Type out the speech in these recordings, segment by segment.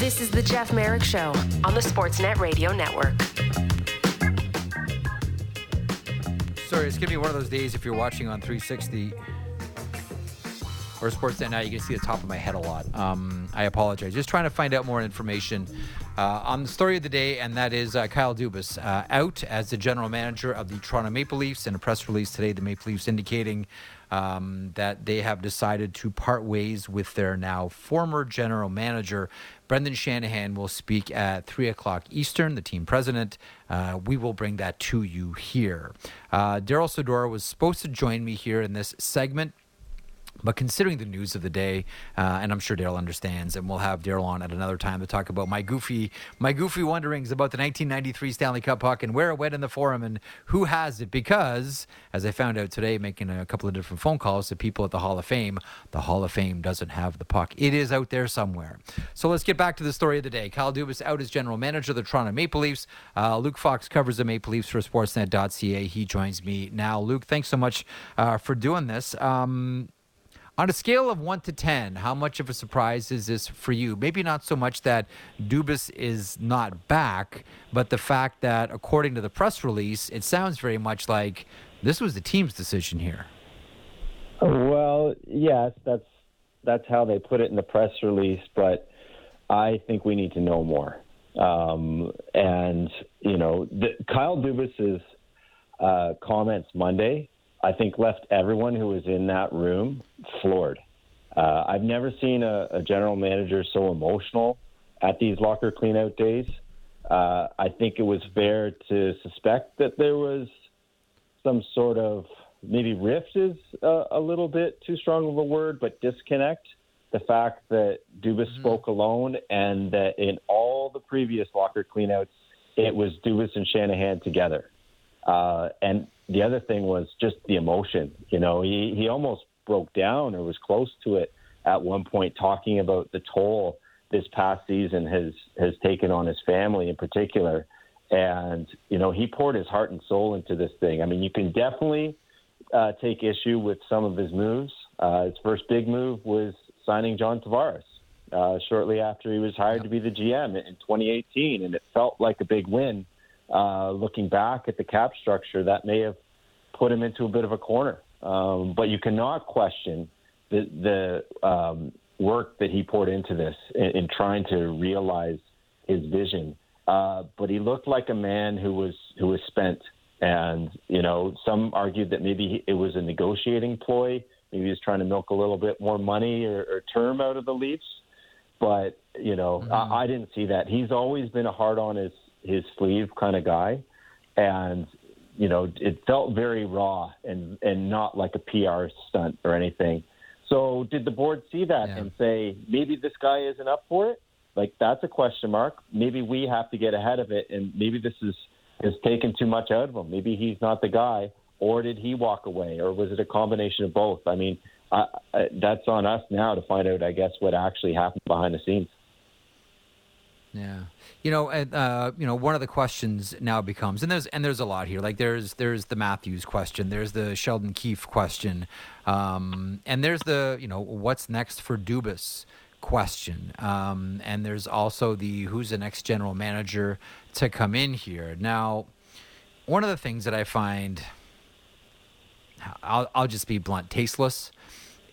This is the Jeff Marek Show on the Sportsnet Radio Network. Sorry, it's gonna be one of those days if you're watching on 360 or Sportsnet now, you can see the top of my head a lot. Um, I apologize. Just trying to find out more information uh, on the story of the day, and that is uh, Kyle Dubas uh, out as the general manager of the Toronto Maple Leafs. In a press release today, the Maple Leafs indicating um, that they have decided to part ways with their now former general manager. Brendan Shanahan will speak at 3 o'clock Eastern, the team president. Uh, we will bring that to you here. Uh, Darryl Sydor was supposed to join me here in this segment. But considering the news of the day, uh, and I'm sure Darryl understands, and we'll have Darryl on at another time to talk about my goofy, my goofy wonderings about the 1993 Stanley Cup puck and where it went in the forum and who has it. Because, as I found out today, making a couple of different phone calls to people at the Hall of Fame, the Hall of Fame doesn't have the puck. It is out there somewhere. So let's get back to the story of the day. Kyle Dubas out as general manager of the Toronto Maple Leafs. Uh, Luke Fox covers the Maple Leafs for Sportsnet.ca. He joins me now. Luke, thanks so much uh, for doing this. Um, on a scale of one to 10, how much of a surprise is this for you? Maybe not so much that Dubas is not back, but the fact that, according to the press release, it sounds very much like this was the team's decision here. Well, yes, that's that's how they put it in the press release, but I think we need to know more. Um, and you know, the, Kyle Dubas's uh, comments Monday I think left everyone who was in that room floored. Uh, I've never seen a, a, general manager so emotional at these locker cleanout days. Uh, I think it was fair to suspect that there was some sort of maybe rift is a, a little bit too strong of a word, but disconnect. The fact that Dubas mm-hmm. spoke alone and that in all the previous locker cleanouts, it was Dubas and Shanahan together. Uh, and the other thing was just the emotion. You know, he, he almost broke down or was close to it at one point, talking about the toll this past season has has taken on his family in particular. And you know, he poured his heart and soul into this thing. I mean, you can definitely uh, take issue with some of his moves. Uh, his first big move was signing John Tavares uh, shortly after he was hired to be the GM in 2018, and it felt like a big win uh, looking back at the cap structure, that may have put him into a bit of a corner. Um, but you cannot question the, the um, work that he poured into this in, in trying to realize his vision. Uh, but he looked like a man who was who was spent. And you know, some argued that maybe it was a negotiating ploy. Maybe he was trying to milk a little bit more money or, or term out of the Leafs. But you know, mm-hmm. I, I didn't see that. He's always been a hard on his his sleeve kind of guy, and you know it felt very raw and and not like a PR stunt or anything. So did the board see that yeah. and say maybe this guy isn't up for it? Like that's a question mark. Maybe we have to get ahead of it, and maybe this is has taken too much out of him. Maybe he's not the guy, or did he walk away, or was it a combination of both? I mean, I, I, that's on us now to find out, I guess, what actually happened behind the scenes. Yeah, you know, uh, you know, one of the questions now becomes, and there's and there's a lot here. Like there's there's the Matthews question, there's the Sheldon Keefe question, um, and there's the you know what's next for Dubas question, um, and there's also the who's the next general manager to come in here. Now, one of the things that I find, I'll I'll just be blunt, tasteless,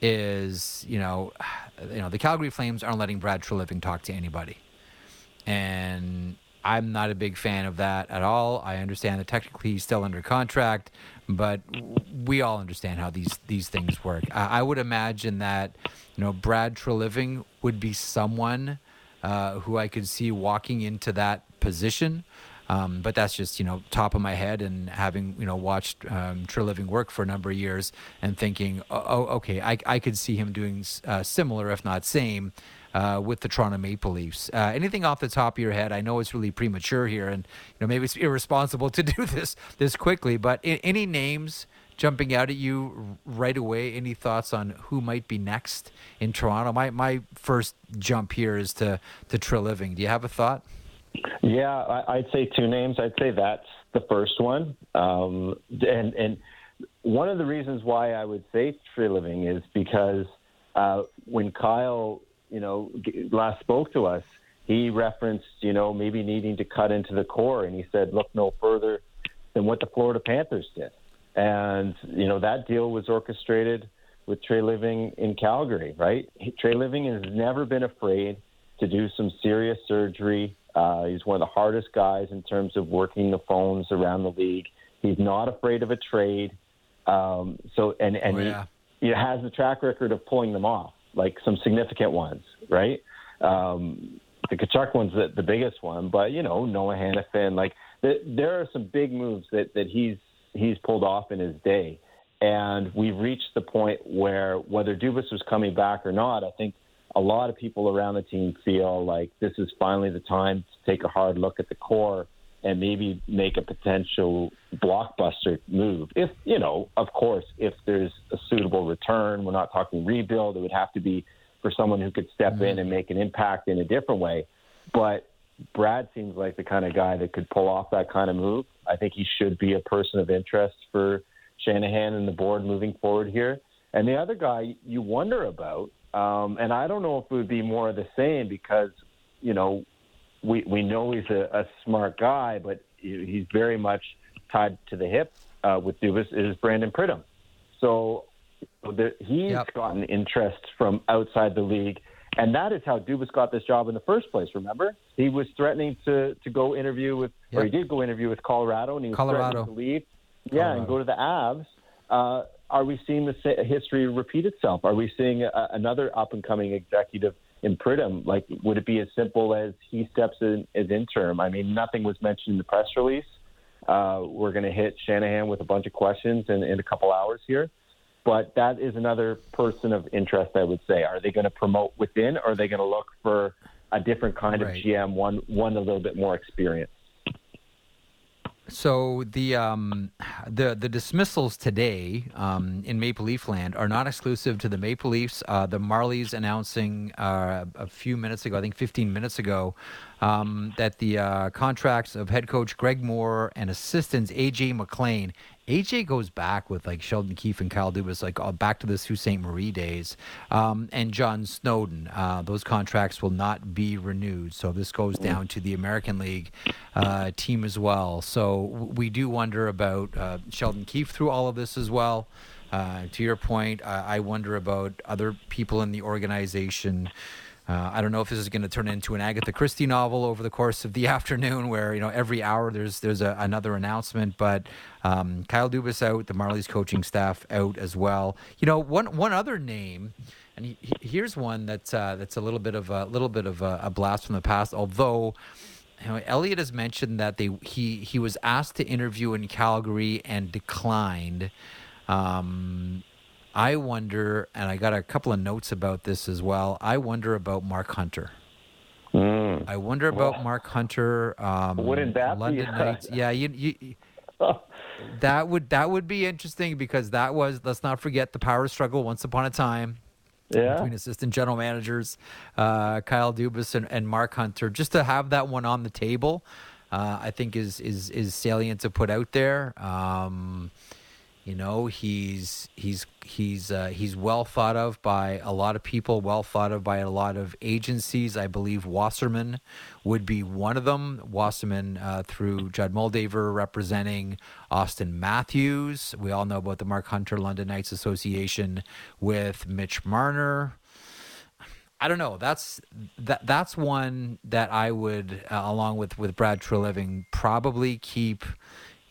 is you know, you know the Calgary Flames aren't letting Brad Treliving talk to anybody and I'm not a big fan of that at all. I understand that technically he's still under contract, but we all understand how these these things work. I, I would imagine that you know Brad Treliving would be someone uh, who I could see walking into that position. Um, but that's just you know top of my head and having you know watched um, Treliving work for a number of years and thinking, oh, oh okay, I, I could see him doing uh, similar, if not same, uh, with the Toronto Maple Leafs. Uh, anything off the top of your head? I know it's really premature here, and you know maybe it's irresponsible to do this this quickly. But I- any names jumping out at you right away? Any thoughts on who might be next in Toronto? My my first jump here is to to Treliving. Do you have a thought? Yeah, I, would say two names. I'd say that's the first one, um, and and one of the reasons why I would say Treliving is because uh, when Kyle you know, last spoke to us, he referenced, you know, maybe needing to cut into the core, and he said, look no further than what the Florida Panthers did. And, you know, that deal was orchestrated with Treliving in Calgary, right? Treliving has never been afraid to do some serious surgery. Uh, he's one of the hardest guys in terms of working the phones around the league. He's not afraid of a trade. Um, so, and, and oh, yeah. he, he has the track record of pulling them off, like some significant ones, right? Um, the Tkachuk one's the, the biggest one, but you know Noah Hanifin, like the, there are some big moves that that he's he's pulled off in his day, and we've reached the point where whether Dubas was coming back or not, I think a lot of people around the team feel like this is finally the time to take a hard look at the core and maybe make a potential blockbuster move. If you know, of course, if there's a suitable return, we're not talking rebuild. It would have to be for someone who could step in and make an impact in a different way. But Brad seems like the kind of guy that could pull off that kind of move. I think he should be a person of interest for Shanahan and the board moving forward here. And the other guy you wonder about, um, and I don't know if it would be more of the same because, you know, we we know he's a, a smart guy, but he's very much tied to the hip uh, with Dubas is Brandon Pridham. So the, he's yep. gotten interest from outside the league, and that is how Dubas got this job in the first place. Remember, he was threatening to to go interview with, yep. or he did go interview with Colorado, and he was Colorado. threatening to leave. Yeah, Colorado. and go to the Avs. Uh, are we seeing the history repeat itself? Are we seeing a, another up and coming executive in Pridham? Like, would it be as simple as he steps in as interim? I mean, nothing was mentioned in the press release. Uh, we're going to hit Shanahan with a bunch of questions in, in a couple hours here. But that is another person of interest, I would say. Are they going to promote within, or are they going to look for a different kind right. of GM, one one a little bit more experienced? So the um, the the dismissals today um, in Maple Leaf land are not exclusive to the Maple Leafs. Uh, the Marlies announcing uh, a few minutes ago, I think 15 minutes ago, um, that the uh, contracts of head coach Greg Moore and assistants AJ MacLean AJ goes back with like Sheldon Keefe and Kyle Dubas, like uh, back to the Sault Ste. Marie days, um, and John Snowden. Uh, those contracts will not be renewed. So this goes down to the American League uh, team as well. So we do wonder about uh, Sheldon Keefe through all of this as well. To your point, I wonder about other people in the organization. Uh, I don't know if this is going to turn into an Agatha Christie novel over the course of the afternoon, where you know every hour there's there's a, another announcement. But um, Kyle Dubas out, the Marlies coaching staff out as well. You know, one one other name, and he, he, here's one that's uh, that's a little bit of a little bit of a, a blast from the past. Although, you know, Elliotte has mentioned that they he he was asked to interview in Calgary and declined. Um, I wonder, and I got a couple of notes about this as well. I wonder about Mark Hunter. Mm. I wonder about well, Mark Hunter. Um, wouldn't that London be? Knights? Yeah, you, you, that would that would be interesting because that was let's not forget the power struggle once upon a time. Yeah. Between assistant general managers, uh, Kyle Dubas and, and, Mark Hunter, just to have that one on the table, uh, I think is is is salient to put out there. Um, you know, he's he's he's uh, he's well thought of by a lot of people, well thought of by a lot of agencies. I believe Wasserman would be one of them. Wasserman uh, through Judd Moldaver representing Auston Matthews. We all know about the Mark Hunter London Knights Association with Mitch Marner. I don't know. That's that. That's one that I would, uh, along with with Brad Treliving, probably keep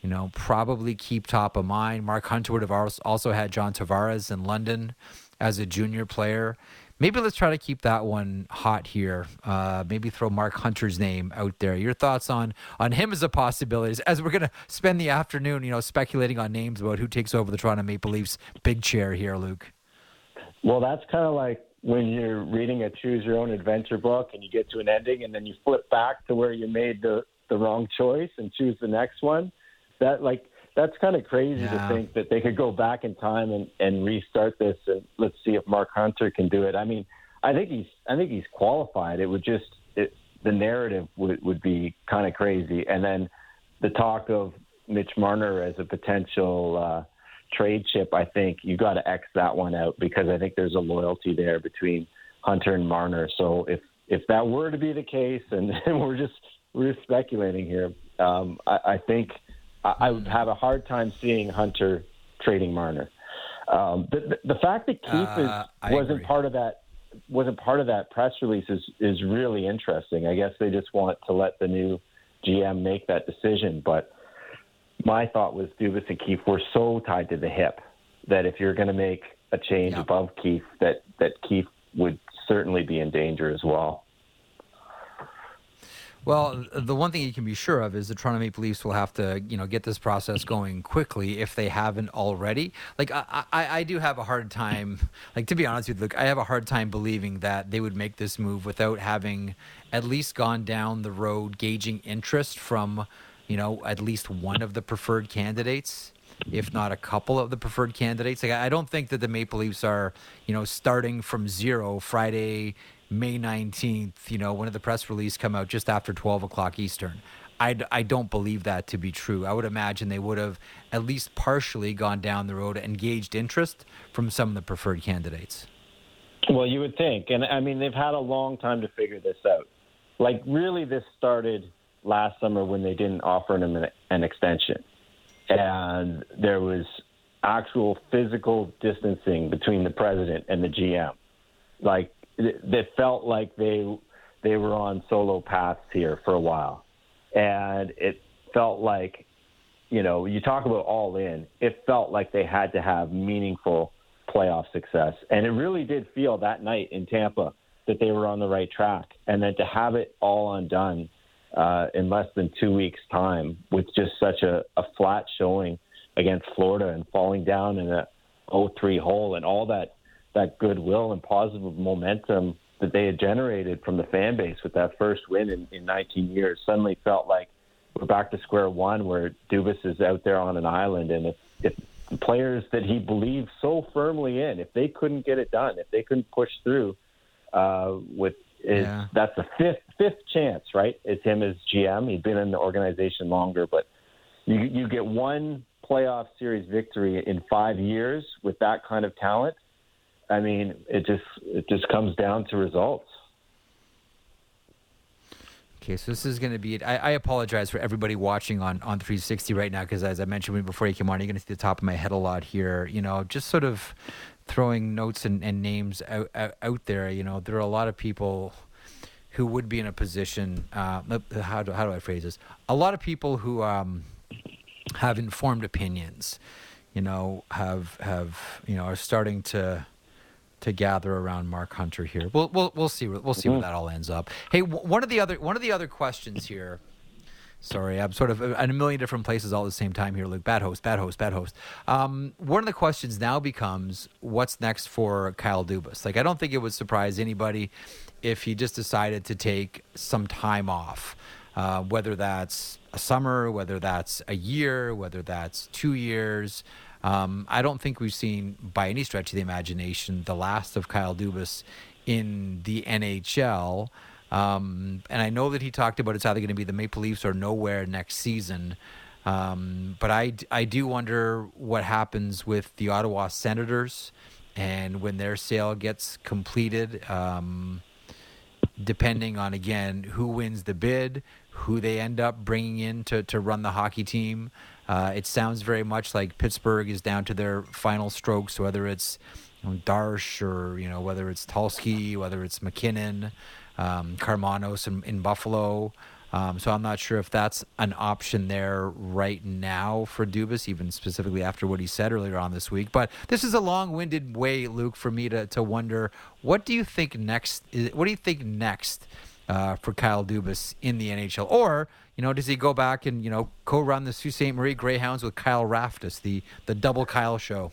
you know, probably keep top of mind. Mark Hunter would have also had John Tavares in London as a junior player. Maybe let's try to keep that one hot here. Uh, maybe throw Mark Hunter's name out there. Your thoughts on on him as a possibility? As we're going to spend the afternoon, you know, speculating on names about who takes over the Toronto Maple Leafs big chair here, Luke. Well, that's kind of like when you're reading a choose your own adventure book and you get to an ending and then you flip back to where you made the the wrong choice and choose the next one that like that's kind of crazy yeah. to think that they could go back in time and, and restart this and let's see if Mark Hunter can do it. I mean, I think he's I think he's qualified. It would just it, the narrative would would be kind of crazy, and then the talk of Mitch Marner as a potential uh, trade chip. I think you got to X that one out because I think there's a loyalty there between Hunter and Marner. So if if that were to be the case, and, and we're just we're just speculating here, um, I, I think I, I would have a hard time seeing Hunter trading Marner. Um, the, the, the fact that Keefe Uh, is, wasn't agree. part of that wasn't part of that press release is is really interesting. I guess they just want to let the new GM make that decision. But my thought was Dubas and Keefe were so tied to the hip that if you're going to make a change Yeah. above Keefe, that that Keefe would certainly be in danger as well. Well, the one thing you can be sure of is the Toronto Maple Leafs will have to, you know, get this process going quickly if they haven't already. Like, I, I, I do have a hard time, like, to be honest with you, look, I have a hard time believing that they would make this move without having at least gone down the road gauging interest from, you know, at least one of the preferred candidates if not a couple of the preferred candidates. Like I don't think that the Maple Leafs are, you know, starting from zero Friday, May nineteenth. You know, when did the press release come out just after twelve o'clock Eastern? I, I don't believe that to be true. I would imagine they would have at least partially gone down the road and gauged interest from some of the preferred candidates. Well, you would think, and I mean they've had a long time to figure this out. Like really, this started last summer when they didn't offer him an extension, and there was actual physical distancing between the president and the GM. Like it felt like they they were on solo paths here for a while, and it felt like, you know, you talk about all in. It felt like they had to have meaningful playoff success. And it really did feel that night in Tampa that they were on the right track. And then to have it all undone uh, in less than two weeks' time with just such a, a flat showing against Florida and falling down in a 0-3 hole and all that, that goodwill and positive momentum that they had generated from the fan base with that first win in, in 19 years suddenly felt like we're back to square one where Dubas is out there on an island. And if, if the players that he believed so firmly in, if they couldn't get it done, if they couldn't push through uh, with is Yeah. that's the fifth fifth chance, right? It's him as GM. He'd been in the organization longer, but you you get one playoff series victory in five years with that kind of talent. I mean, it just it just comes down to results. Okay, so this is going to be it. I, I apologize for everybody watching on, on 360 right now because, as I mentioned before you came on, you're going to see the top of my head a lot here. You know, just sort of throwing notes and, and names out, out, out there. You know, there are a lot of people who would be in a position. Uh, how, do, how do I phrase this? A lot of people who um, have informed opinions, you know, have, have, you know, are starting to to gather around Mark Hunter here. We'll we'll we'll see we'll see where that all ends up. Hey, w- one of the other one of the other questions here. Sorry, I'm sort of in a million different places all at the same time here, Luke. Bad host, bad host, bad host. Um, one of the questions now becomes what's next for Kyle Dubas. Like, I don't think it would surprise anybody if he just decided to take some time off, uh, whether that's a summer, whether that's a year, whether that's two years. Um, I don't think we've seen, by any stretch of the imagination, the last of Kyle Dubas in the NHL. Um, and I know that he talked about it's either going to be the Maple Leafs or nowhere next season. Um, but I, I do wonder what happens with the Ottawa Senators and when their sale gets completed. Um, depending on again who wins the bid, who they end up bringing in to, to run the hockey team. Uh, it sounds very much like Pittsburgh is down to their final strokes, whether it's you know, Darsh or you know whether it's Tulsky, whether it's McKinnon, um, Karmanos in, in Buffalo. Um, so I'm not sure if that's an option there right now for Dubas, even specifically after what he said earlier on this week. But this is a long-winded way, Luke, for me to, to wonder what do you think next? Is, what do you think next uh, for Kyle Dubas in the NHL? Or you know, does he go back and you know co-run the Sault Ste. Marie Greyhounds with Kyle Raftis, the the double Kyle show?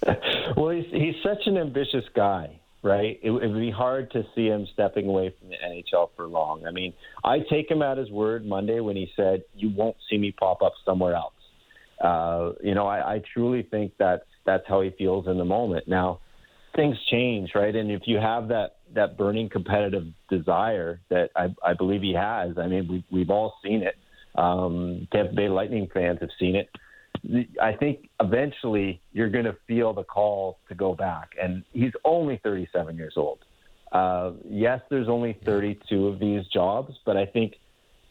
well, he's he's such an ambitious guy, right? It, would be hard to see him stepping away from the NHL for long. I mean, I take him at his word Monday when he said, "You won't see me pop up somewhere else." Uh, you know, I, I truly think that's that's how he feels in the moment. Now, things change, right? And if you have that that burning competitive desire that I, I believe he has, I mean, we, we've all seen it. Um, Tampa Bay Lightning fans have seen it. I think eventually you're going to feel the call to go back. And he's only 37 years old. Uh, yes, there's only 32 of these jobs, but I think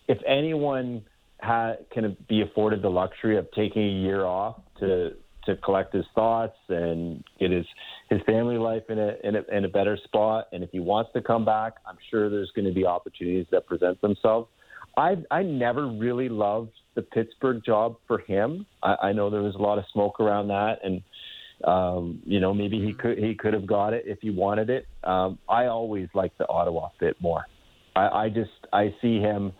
if anyone ha- can be afforded the luxury of taking a year off to to collect his thoughts and get his his family life in a, in a in a better spot. And if he wants to come back, I'm sure there's going to be opportunities that present themselves. I I never really loved the Pittsburgh job for him. I, I know there was a lot of smoke around that, and um, you know maybe he could he could have got it if he wanted it. Um, I always liked the Ottawa fit more. I, I just I see him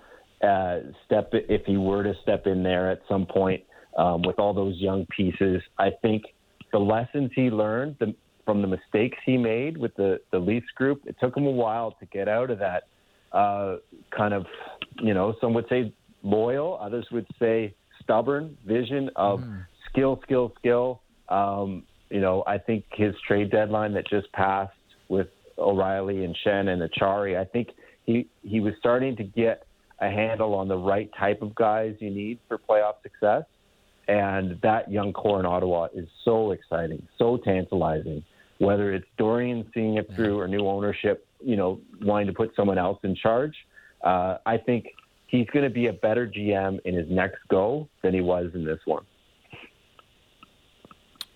uh, step if he were to step in there at some point um, with all those young pieces. I think the lessons he learned the, from the mistakes he made with the, the Leafs group, it took him a while to get out of that uh, kind of, you know, some would say loyal, others would say stubborn vision of mm. skill, skill, skill. Um, you know, I think his trade deadline that just passed with O'Reilly and Schenn and Acciari, I think he, he was starting to get a handle on the right type of guys you need for playoff success. And that young core in Ottawa is so exciting, so tantalizing. Whether it's Dorion seeing it through or new ownership, you know, wanting to put someone else in charge, uh, I think he's going to be a better GM in his next go than he was in this one.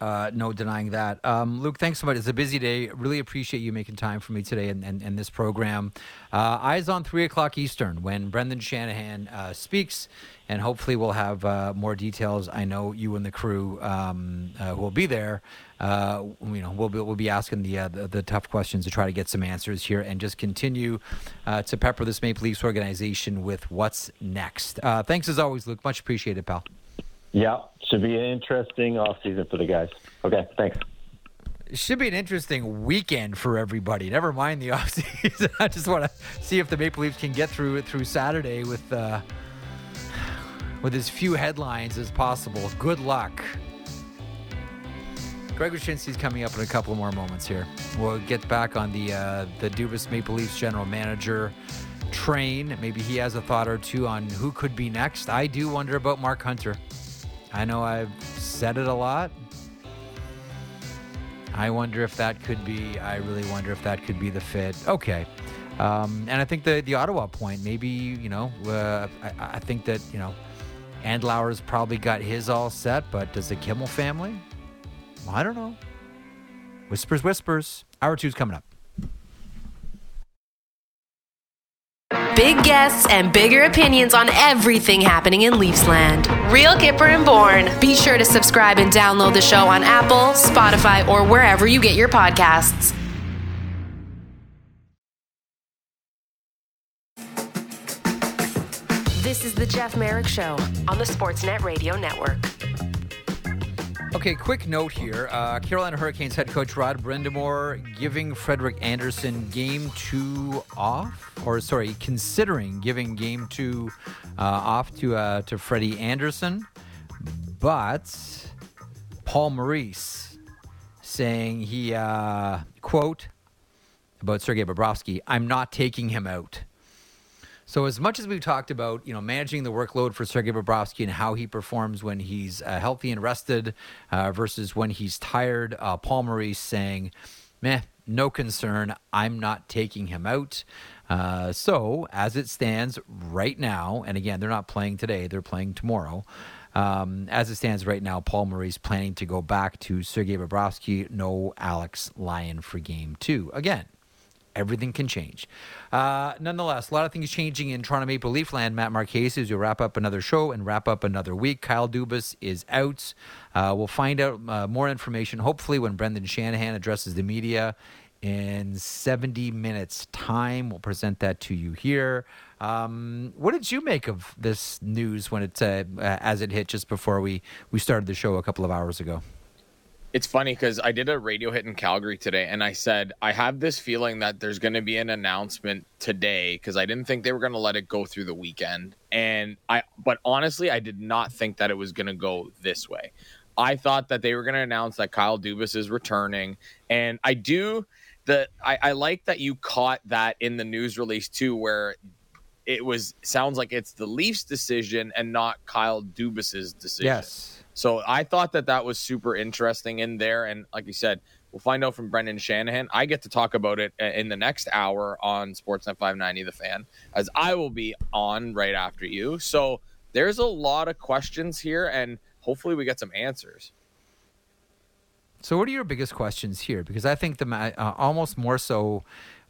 Uh, no denying that. Um, Luke, thanks so much. It's a busy day. Really appreciate you making time for me today and, and, and this program. Uh, eyes on 3 o'clock Eastern when Brendan Shanahan uh, speaks, and hopefully we'll have uh, more details. I know you and the crew um, uh, will be there. Uh, you know, we'll be, we'll be asking the, the, the tough questions to try to get some answers here and just continue to pepper this Maple Leafs organization with what's next. thanks as always, Luke. Much appreciated, pal. Yeah, should be an interesting off season for the guys. Okay, thanks. Should be an interesting weekend for everybody. Never mind the off season. I just want to see if the Maple Leafs can get through it through Saturday with uh, with as few headlines as possible. Good luck. Greg Wyshynski's coming up in a couple more moments here. We'll get back on the uh, the Dubas Maple Leafs general manager train. Maybe he has a thought or two on who could be next. I do wonder about Mark Hunter. I know I've said it a lot. I wonder if that could be, I really wonder if that could be the fit. Okay. Um, and I think the, the Ottawa point, maybe, you know, uh, I, I, think that, you know, Andlauer's probably got his all set, but does the Kimmel family? Well, I don't know. Whispers, whispers. Hour two's coming up. Big guests and bigger opinions on everything happening in Leafsland. Real Kyper and Bourne. Be sure to subscribe and download the show on Apple, Spotify, or wherever you get your podcasts. This is the Jeff Marek Show on the Sportsnet Radio Network. Okay, quick note here. Uh, Carolina Hurricanes head coach Rod Brind'Amour giving Frederik Andersen game two off, or sorry, considering giving game two uh, off to uh, to Freddie Andersen, but Paul Maurice saying he uh, quote about Sergei Bobrovsky, "I'm not taking him out." So as much as we've talked about, you know, managing the workload for Sergei Bobrovsky and how he performs when he's uh, healthy and rested uh, versus when he's tired, uh, Paul Maurice saying, "Meh, no concern. I'm not taking him out." Uh, so as it stands right now, and again, they're not playing today; they're playing tomorrow. Um, as it stands right now, Paul Maurice planning to go back to Sergei Bobrovsky, no Alex Lyon for Game Two. Again, everything can change. Uh, nonetheless, a lot of things changing in Toronto Maple Leaf land. Matt Marchese as we wrap up another show and wrap up another week. Kyle Dubas is out. Uh, we'll find out uh, more information hopefully when Brendan Shanahan addresses the media in 70 minutes time. We'll present that to you here. Um, what did you make of this news when it uh, as it hit just before we we started the show a couple of hours ago? It's funny because I did a radio hit in Calgary today, and I said I have this feeling that there's going to be an announcement today because I didn't think they were going to let it go through the weekend, and I. But honestly, I did not think that it was going to go this way. I thought that they were going to announce that Kyle Dubas is returning, and I do. The I, I like that you caught that in the news release too, where it was sounds like it's the Leafs' decision and not Kyle Dubas's decision. Yes. So I thought that that was super interesting in there. And like you said, We'll find out from Brendan Shanahan. I get to talk about it uh, in the next hour on Sportsnet 590 The Fan, as I will be on right after you. So there's a lot of questions here, and hopefully we get some answers. So, what are your biggest questions here? Because I think the uh, almost more so,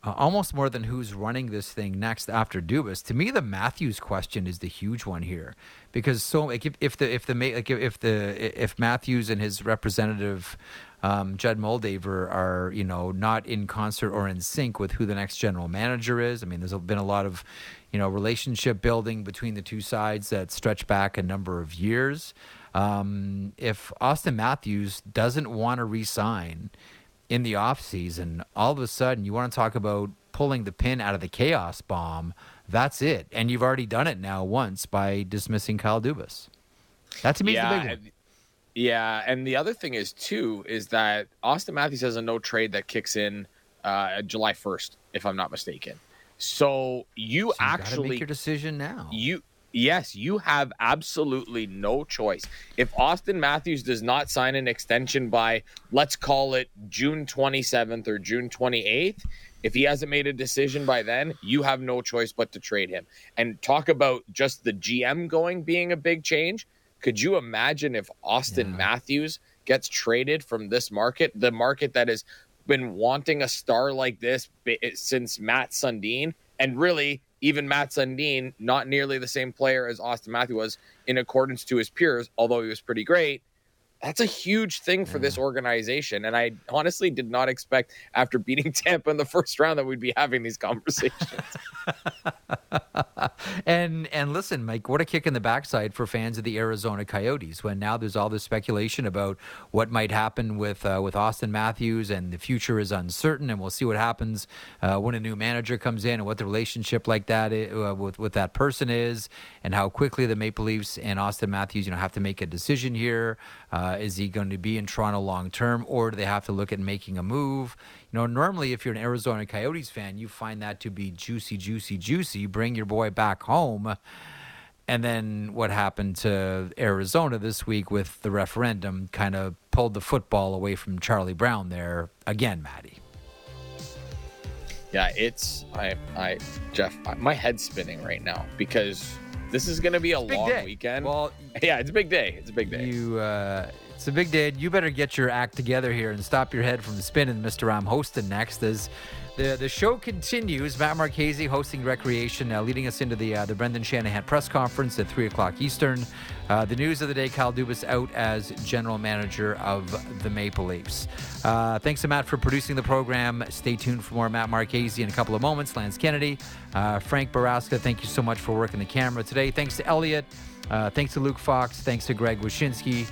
uh, almost more than who's running this thing next after Dubas. To me, the Matthews question is the huge one here, because so like if, if the if the like if the if Matthews and his representative um, Judd Moldaver are you know not in concert or in sync with who the next general manager is. I mean, there's been a lot of you know relationship building between the two sides that stretch back a number of years. Um, if Auston Matthews doesn't want to resign in the offseason, all of a sudden you want to talk about pulling the pin out of the chaos bomb. That's it. And you've already done it now once by dismissing Kyle Dubas. That to me yeah, is the big one. Yeah, and the other thing is too is that Auston Matthews has a no trade that kicks in uh, July first, if I'm not mistaken. So you so actually make your decision now. You Yes, you have absolutely no choice. If Auston Matthews does not sign an extension by, let's call it June 27th or June 28th, if he hasn't made a decision by then, you have no choice but to trade him. And talk about just the GM going being a big change. Could you imagine if Auston yeah. Matthews gets traded from this market, the market that has been wanting a star like this eh, since Mats Sundin? And really, even Mats Sundin, not nearly the same player as Auston Matthew was in accordance to his peers, although he was pretty great. That's a huge thing for this organization. And I honestly did not expect after beating Tampa in the first round that we'd be having these conversations. and and listen, Mike, what a kick in the backside for fans of the Arizona Coyotes when now there's all this speculation about what might happen with uh, with Auston Matthews and the future is uncertain, and we'll see what happens uh, when a new manager comes in and what the relationship like that is, uh, with with that person is, and how quickly the Maple Leafs and Auston Matthews, you know, have to make a decision here. Uh, is he going to be in Toronto long term, or do they have to look at making a move? You know, normally if you're an Arizona Coyotes fan, you find that to be juicy, juicy, juicy. Bring your boy back home. And then what happened to Arizona this week with the referendum kind of pulled the football away from Charlie Brown there again, Maddie. Yeah, it's I I Jeff, my head's spinning right now because this is going to be a long day. weekend. Well, yeah, it's a big day. It's a big day. You uh, a big day. You better get your act together here and stop your head from spinning, Mr. I'm hosting next. As the the show continues, Matt Marchese hosting Recreation, uh, leading us into the uh, the Brendan Shanahan press conference at three o'clock Eastern. Uh, the news of the day: Kyle Dubas out as general manager of the Maple Leafs. Uh, thanks to Matt for producing the program. Stay tuned for more Matt Marchese in a couple of moments. Lance Kennedy, uh, Frank Baraska, thank you so much for working the camera today. Thanks to Elliotte. Uh, thanks to Luke Fox. Thanks to Greg Wyshynski.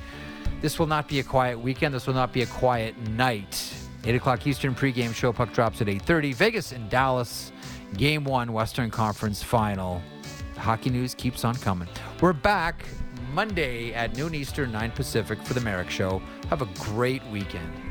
This will not be a quiet weekend. This will not be a quiet night. 8 o'clock Eastern pregame show. Puck drops at 8.30. Vegas and Dallas. Game one, Western Conference final. Hockey news keeps on coming. We're back Monday at noon Eastern, 9 Pacific for the Marek Show. Have a great weekend.